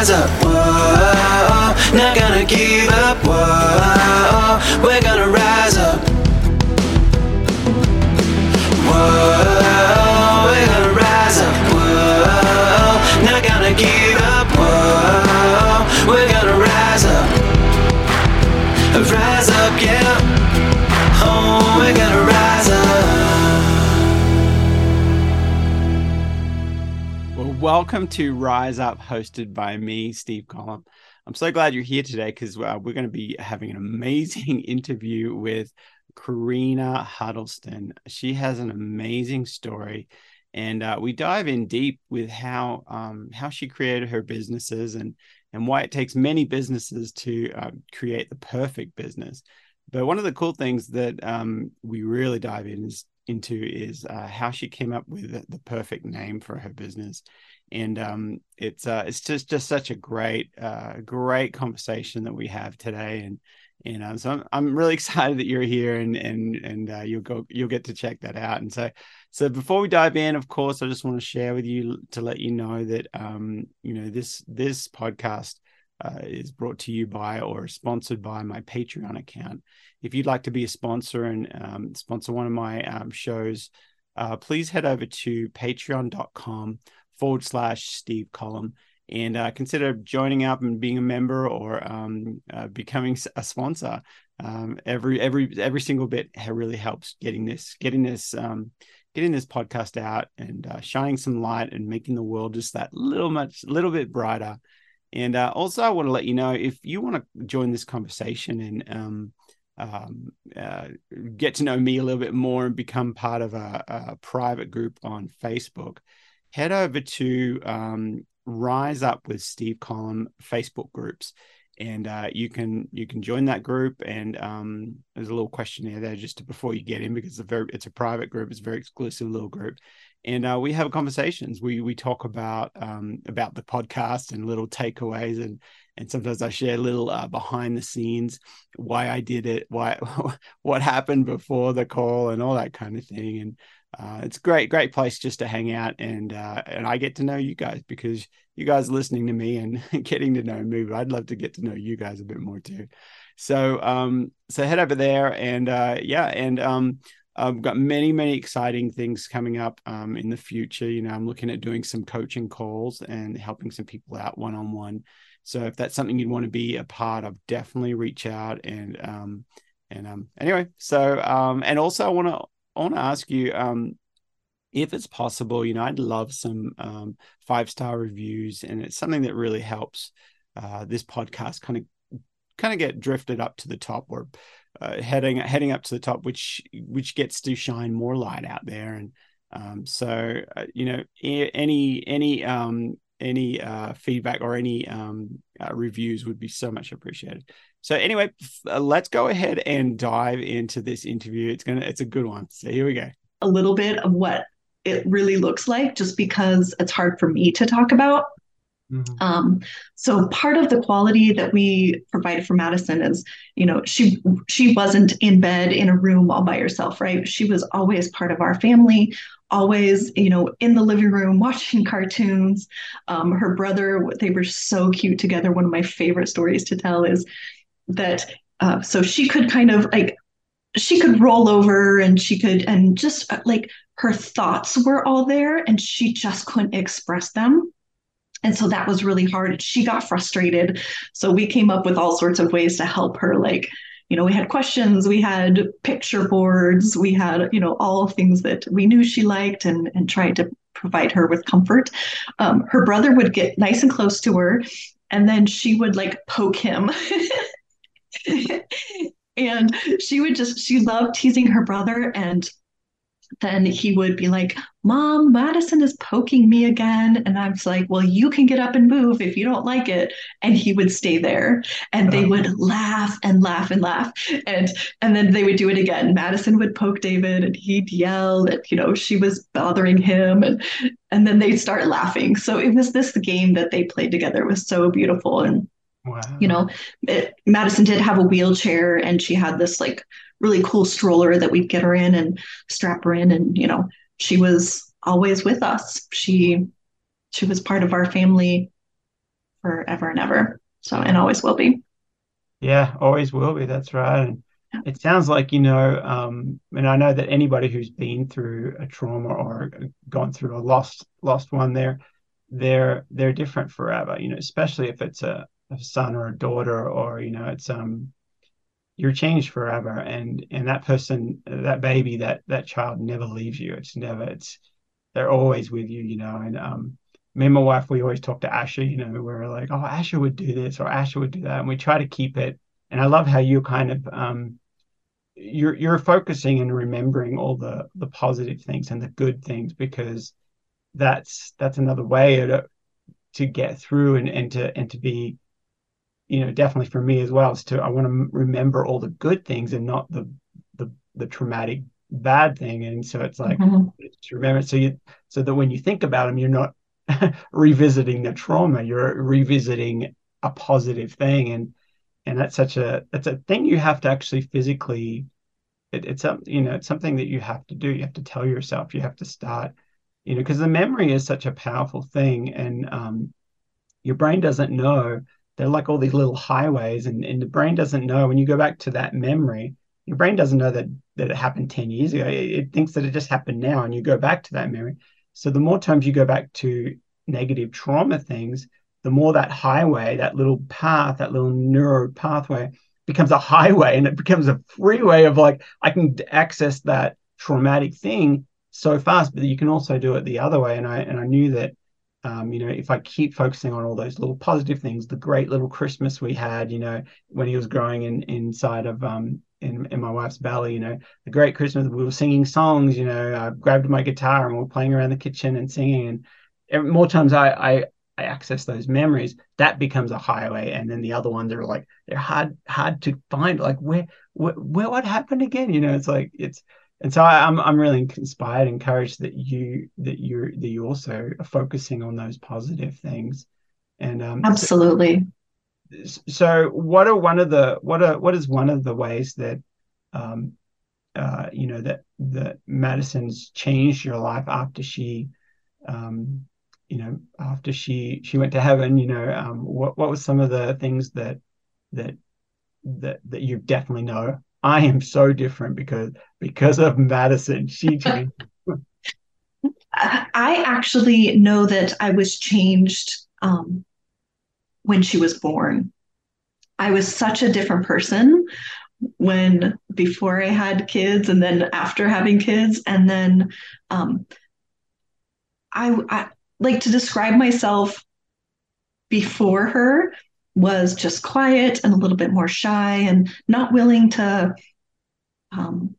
rise up, welcome to Rise Up, hosted by me, Steve Collum. I'm so glad you're here today because uh, we're going to be having an amazing interview with Korina Huddleston. She has an amazing story, and uh, we dive in deep with how um, how she created her businesses and and why it takes many businesses to uh, create the perfect business. But one of the cool things that um, we really dive in is, into is uh, how she came up with the, the, perfect name for her business, and um, it's uh, it's just just such a great uh, great conversation that we have today, and you know so I'm, I'm really excited that you're here and and and uh, you'll go you'll get to check that out. And so so before we dive in of course i just want to share with you to let you know that um you know this this podcast uh, is brought to you by or sponsored by my patreon account. If you'd like to be a sponsor and um, sponsor one of my um, shows uh, please head over to patreon.com forward slash steve Collum. and uh, consider joining up and being a member or um, uh, becoming a sponsor. Um, every every every single bit really helps getting this getting this um, getting this podcast out and uh, shining some light and making the world just that little much little bit brighter. And uh, also, I want to let you know if you want to join this conversation and um, um, uh, get to know me a little bit more and become part of a, a private group on Facebook, head over to um, Rise Up with Steve Collum Facebook groups, and uh, you can you can join that group. And um, there's a little questionnaire there just to, before you get in because it's a very it's a private group. It's a very exclusive little group, and uh, we have conversations. We we talk about um, about the podcast and little takeaways, and and sometimes I share little uh, behind the scenes why I did it, why what happened before the call, and all that kind of thing. And uh, it's a great, great place just to hang out and uh, and I get to know you guys because you guys are listening to me and getting to know me. But I'd love to get to know you guys a bit more too. So um, so head over there and uh, yeah, and um, I've got many, many exciting things coming up um, in the future. You know, I'm looking at doing some coaching calls and helping some people out one on one. So if that's something you'd want to be a part of, definitely reach out and um, and um, anyway. So um, and also I want to I want to ask you um, if it's possible. You know, I'd love some um, five star reviews, and it's something that really helps uh, this podcast kind of kind of get drifted up to the top or uh, heading heading up to the top, which which gets to shine more light out there. And um, so, uh, you know, any any um, any uh, feedback or any um, uh, reviews would be so much appreciated. So anyway, uh, let's go ahead and dive into this interview. It's gonna it's a good one. So here we go. A little bit of what it really looks like, just because it's hard for me to talk about. Mm-hmm. Um, so part of the quality that we provided for Madison is, you know, she she wasn't in bed in a room all by herself, right? She was always part of our family, always, you know, in the living room watching cartoons. Um, her brother, they were so cute together. One of my favorite stories to tell is that uh, so she could kind of like she could roll over and she could and just uh, like her thoughts were all there and she just couldn't express them and so that was really hard. She got frustrated. So we came up with all sorts of ways to help her like you know we had questions we had picture boards we had you know all things that we knew she liked and and tried to provide her with comfort. Um, her brother would get nice and close to her and then she would like poke him. And she would just she loved teasing her brother and then he would be like, Mom, Madison is poking me again. And I was like, Well, you can get up and move if you don't like it. And he would stay there. And they uh-huh. would laugh and laugh and laugh. And and then they would do it again. Madison would poke David and he'd yell that, you know, she was bothering him. And and then they'd start laughing. So it was this game that they played together. It was so beautiful. And Wow. You know, it, Madison did have a wheelchair and she had this like really cool stroller that we'd get her in and strap her in. And, you know, she was always with us. She, she was part of our family forever and ever. So, and always will be. Yeah, always will be. That's right. And yeah. it sounds like, you know, um, and I know that anybody who's been through a trauma or gone through a lost lost one there, they're they're different forever, you know, especially if it's a, a son or a daughter or, you know, it's um you're changed forever. And and that person that baby that that child never leaves you. It's never it's they're always with you you know. And um me and my wife we always talk to asher you know we're like oh asher would do this or asher would do that. And we try to keep it. And i love how you kind of um you're you're focusing and remembering all the the positive things and the good things because that's that's another way to to get through and and to and to be you know, definitely for me as well, is to I want to remember all the good things and not the the the traumatic bad thing. And so it's like mm-hmm. to remember so you so that when you think about them, you're not revisiting the trauma, you're revisiting a positive thing. And and that's such a that's a thing you have to actually physically it, it's a you know it's something that you have to do. You have to tell yourself. You have to start. You know, because the memory is such a powerful thing, and um, your brain doesn't know they're like all these little highways and, and the brain doesn't know when you go back to that memory your brain doesn't know that that it happened 10 years ago. It, it thinks that it just happened now and you go back to that memory. So the more times you go back to negative trauma things the more that highway that little path that little neuro pathway becomes a highway and it becomes a freeway of like i can access that traumatic thing so fast but you can also do it the other way. And i and i knew that um, you know, if I keep focusing on all those little positive things, the great little Christmas we had, you know, when he was growing in inside of um in, in my wife's belly, you know, the great Christmas we were singing songs, you know, I grabbed my guitar and we are playing around the kitchen and singing, and more times I I I access those memories, that becomes a highway, and then the other ones are like they're hard hard to find, like where where, where what happened again, you know, it's like it's and so I, am I'm, I'm really inspired, encouraged that you that you're that you also are focusing on those positive things. And um, absolutely. So, so, what are one of the what are what is one of the ways that um, uh, you know that that Madison's changed your life after she um, you know after she she went to heaven you know um, what what was some of the things that that that that you definitely know I am so different because because of Madison. She changed. I actually know that I was changed um, when she was born. I was such a different person when before I had kids and then after having kids. And then um, I, I like to describe myself before her was just quiet and a little bit more shy and not willing to um,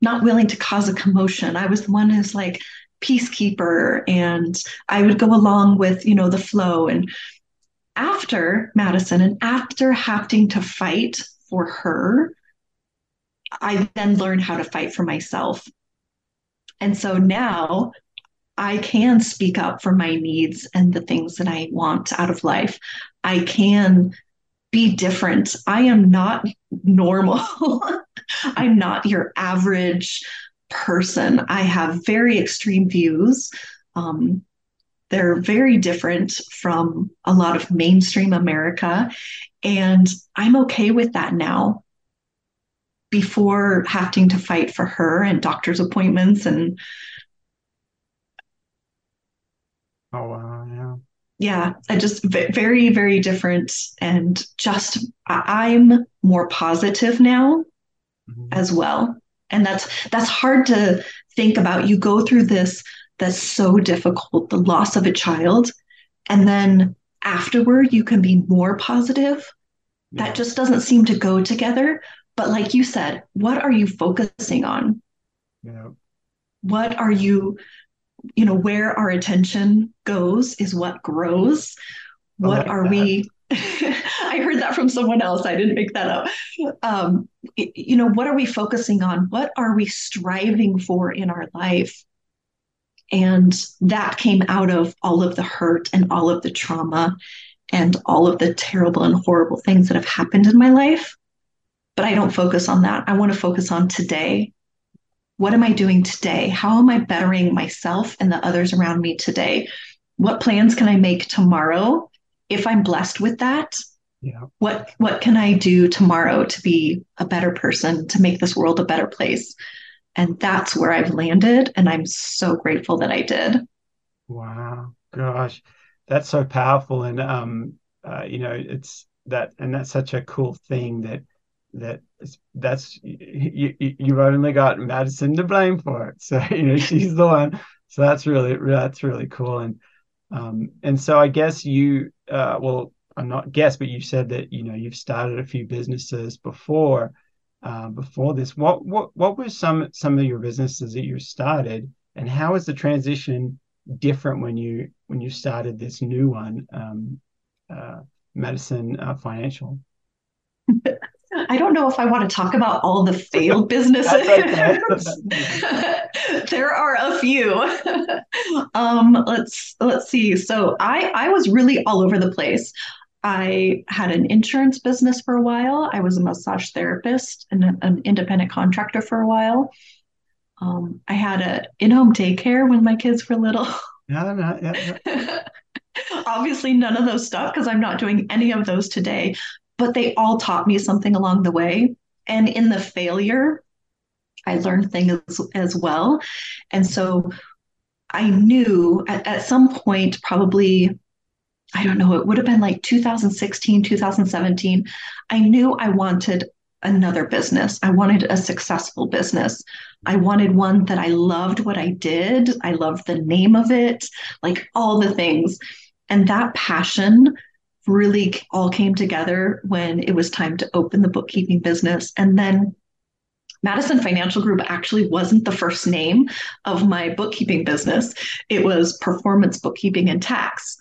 not willing to cause a commotion. I was the one who's like peacekeeper and I would go along with, you know, the flow. And after Madison and after having to fight for her, I then learned how to fight for myself. And so now I can speak up for my needs and the things that I want out of life. I can be different. I am not normal. I'm not your average person. I have very extreme views. Um, they're very different from a lot of mainstream America. And I'm okay with that now. Before having to fight for her and doctor's appointments and Oh wow, yeah. Yeah, I just very, very different, and just I'm more positive now mm-hmm. as well, and that's that's hard to think about. You go through this that's so difficult, the loss of a child, and then afterward you can be more positive. Yeah. That just doesn't seem to go together. But like you said, what are you focusing on? Yeah. What are you you know where our attention goes is what grows. What like are that. we i heard that from someone else. I didn't make that up. Um, you know what are we focusing on? What are we striving for in our life? And that came out of all of the hurt and all of the trauma and all of the terrible and horrible things that have happened in my life. But i don't focus on that. I want to focus on today what am I doing today? How am I bettering myself and the others around me today? What plans can I make tomorrow? if I'm blessed with that, yeah. what what can I do tomorrow to be a better person, to make this world a better place? And that's where I've landed. And I'm so grateful that I did. Wow. Gosh, that's so powerful. And, um, uh, you know, it's that, and that's such a cool thing that, that that's you, you you've only got Madison to blame for it. So, you know, she's the one. So that's really, that's really cool. And, um, and so I guess you, uh, well, I'm not guess, but you said that, you know, you've started a few businesses before uh, before this. What what what were some some of your businesses that you started, and how is the transition different when you when you started this new one, um, uh, Madison uh, Financial? I don't know if I want to talk about all the failed businesses. there are a few. um, let's let's see. So I I was really all over the place. I had an insurance business for a while. I was a massage therapist and an independent contractor for a while. Um, I had a in-home daycare when my kids were little. Yeah, no, yeah, yeah. Obviously, none of those stuff because I'm not doing any of those today. But they all taught me something along the way. And in the failure, I learned things as well. And so I knew at, at some point, probably I don't know, it would have been like 2016, 2017. I knew I wanted another business. I wanted a successful business. I wanted one that I loved what I did. I loved the name of it, like all the things. And that passion really all came together when it was time to open the bookkeeping business. And then Madison Financial Group actually wasn't the first name of my bookkeeping business, it was Performance Bookkeeping and Tax.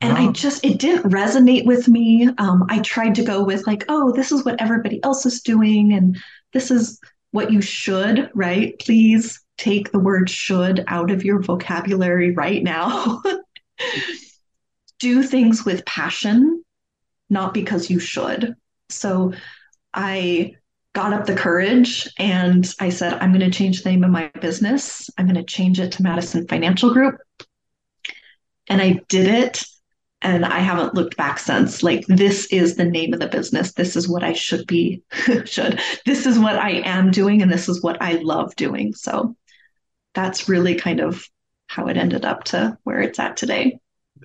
And wow. I just, it didn't resonate with me. Um, I tried to go with, like, oh, this is what everybody else is doing. And this is what you should, right? Please take the word should out of your vocabulary right now. Do things with passion, not because you should. So I got up the courage and I said, I'm going to change the name of my business. I'm going to change it to Madison Financial Group. And I did it and I haven't looked back since. Like, this is the name of the business. This is what I should be, should. This is what I am doing, and this is what I love doing. So that's really kind of how it ended up to where it's at today.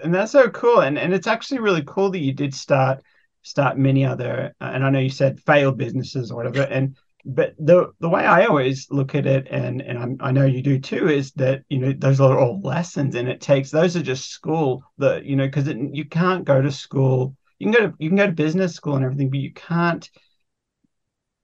And that's so cool. And and it's actually really cool that you did start start many other. Uh, and I know you said failed businesses or whatever. And but the the way I always look at it, and and I'm, i know you do too, is that you know those are all lessons, and it takes those are just school. The you know because you can't go to school. You can go to you can go to business school and everything, but you can't.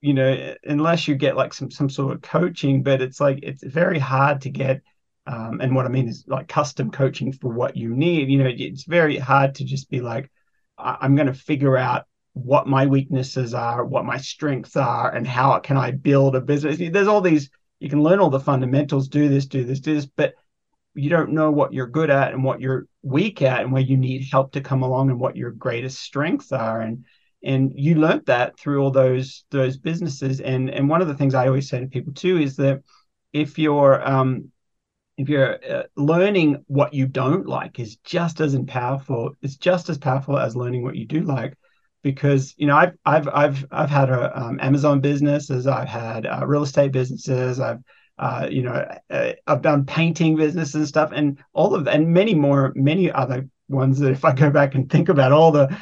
You know, unless you get like some some sort of coaching, but it's like it's very hard to get. Um, and what I mean is like custom coaching for what you need. You know, it's very hard to just be like, I'm going to figure out what my weaknesses are, what my strengths are, and how can I build a business. There's all these, you can learn all the fundamentals, do this, do this, do this, but you don't know what you're good at and what you're weak at and where you need help to come along and what your greatest strengths are. And and you learned that through all those those businesses. And and one of the things I always say to people too is that if you're um, if you're uh, learning what you don't like is just as powerful it's just as powerful as learning what you do like because you know I've I've I've I've had a um, Amazon businesses, I've had uh, real estate businesses, I've uh, you know uh, I've done painting businesses and stuff, and all of and many more many other ones that if I go back and think about all the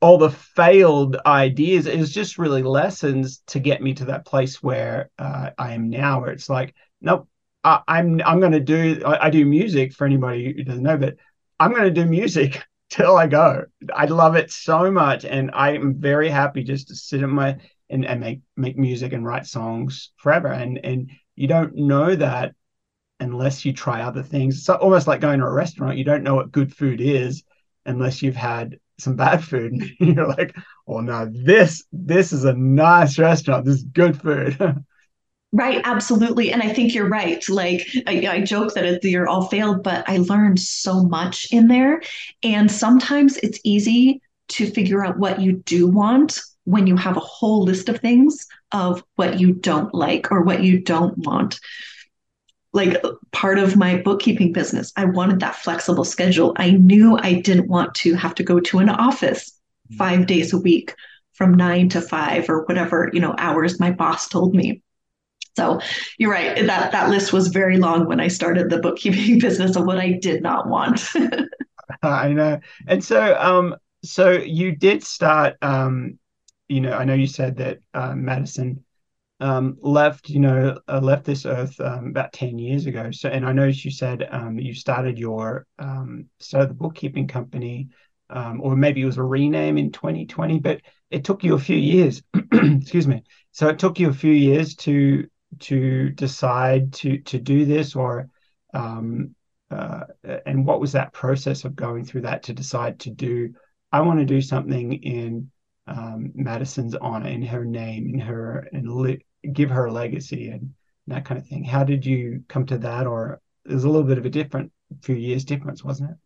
all the failed ideas, was just really lessons to get me to that place where uh, I am now, where it's like nope. I, I'm I'm going to do I, I do music for anybody who doesn't know, but I'm going to do music till I go. I love it so much, and I am very happy just to sit in my and, and make make music and write songs forever. And and you don't know that unless you try other things. It's almost like going to a restaurant. You don't know what good food is unless you've had some bad food. And you're like, oh no, this this is a nice restaurant. This is good food. Right, absolutely. And I think you're right. Like, I, I joke that it, you're all failed, but I learned so much in there. And sometimes it's easy to figure out what you do want when you have a whole list of things of what you don't like or what you don't want. like part of my bookkeeping business. I wanted that flexible schedule. I knew I didn't want to have to go to an office five mm. days a week from nine to five or whatever, you know, hours my boss told me. So you're right. That that list was very long when I started the bookkeeping business of what I did not want. I know. And so um so you did start um you know, I know you said that uh, Madison um, left, you know, uh, left this earth um, about ten years ago. So, and I noticed you said um, you started your um, started the bookkeeping company, um, or maybe it was a rename in 2020, but it took you a few years. excuse me. So it took you a few years to to decide to to do this, or um, uh, and what was that process of going through that to decide to do? I want to do something in um, Madison's honor, in her name, in her, and give her a legacy and that kind of thing. How did you come to that? Or there's a little bit of a different few years difference, wasn't it?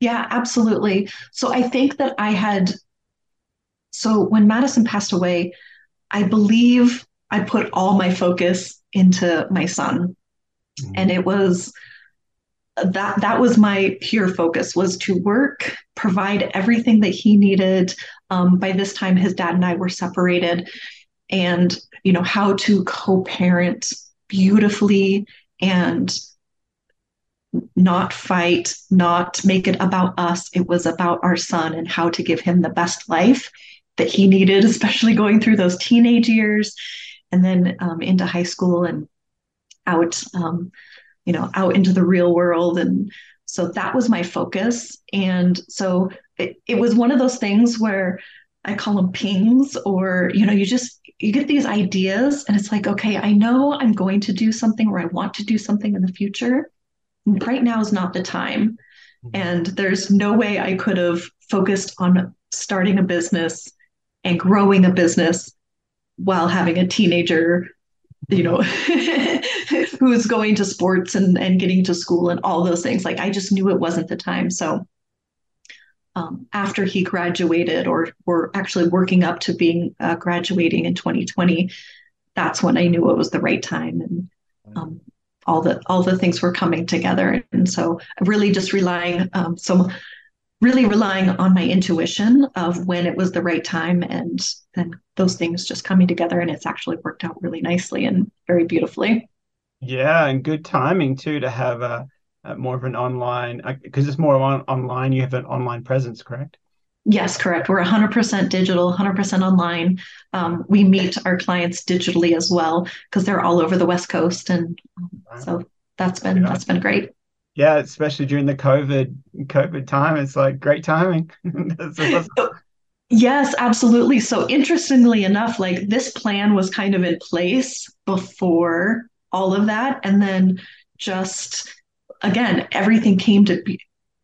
Yeah, absolutely. So I think that I had, so when Madison passed away, I believe I put all my focus into my son. Mm-hmm. And it was, that that was my pure focus was to work provide everything that he needed um, by this time his dad and i were separated and you know how to co-parent beautifully and not fight not make it about us it was about our son and how to give him the best life that he needed especially going through those teenage years and then um, into high school and out um, you know out into the real world. And so that was my focus. And so it, it was one of those things where i call them pings or you know you just you get these ideas and it's like okay i know i'm going to do something or i want to do something in the future. Right now is not the time. Mm-hmm. and there's no way i could have focused on starting a business and growing a business while having a teenager you know who's going to sports and and getting to school and all those things. Like i just knew it wasn't the time. So um, after he graduated or were actually working up to being uh, graduating in 2020 that's when i knew it was the right time and um, all the all the things were coming together. And so really just relying um, so really relying on my intuition of when it was the right time and then those things just coming together and it's actually worked out really nicely and very beautifully yeah and good timing too to have a, a more of an online because it's more on, online you have an online presence correct Yes, correct. We're 100% digital, 100% online. Um, we meet our clients digitally as well because they're all over the West Coast, and so that's been yeah. that's been great yeah, especially during the COVID COVID time, it's like great timing. yes, absolutely. So interestingly enough, like this plan was kind of in place before all of that, and then just again, everything came to be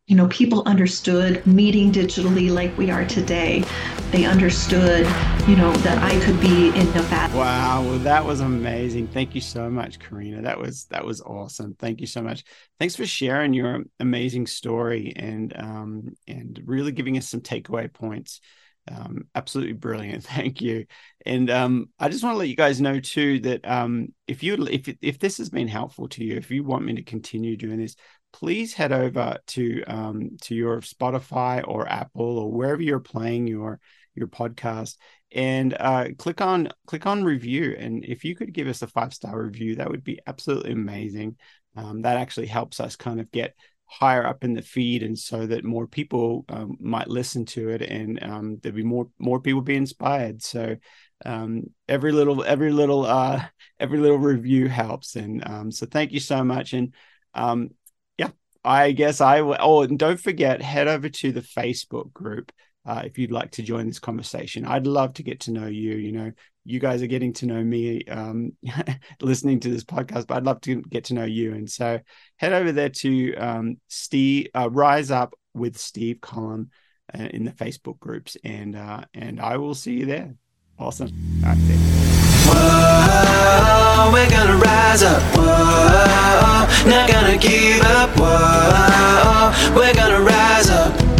you know, people understood meeting digitally like we are today. They understood, you know, that I could be in Nevada. Wow, well, that was amazing. Thank you so much, Korina. That was that was awesome. Thank you so much. Thanks for sharing your amazing story and um, and really giving us some takeaway points. Um, absolutely brilliant. Thank you. And um, I just want to let you guys know too that um, if you if if this has been helpful to you, if you want me to continue doing this, please head over to um, to your Spotify or Apple or wherever you're playing your your podcast and uh, click on click on review. And if you could give us a five star review, that would be absolutely amazing. Um, that actually helps us kind of get higher up in the feed, and so that more people um, might listen to it, and um, there'll be more more people be inspired. So um, every little every little uh, every little review helps, and um, so thank you so much. And um, I guess I will. Oh, and don't forget, head over to the Facebook group uh, if you'd like to join this conversation. I'd love to get to know you. You know, you guys are getting to know me um, listening to this podcast, but I'd love to get to know you. And so head over there to um, Steve uh, Rise Up with Steve Collum uh, in the Facebook groups, and uh, and I will see you there. Awesome. All right, Whoa, we're gonna rise up. Whoa, not gonna give up. Whoa, we're gonna rise up.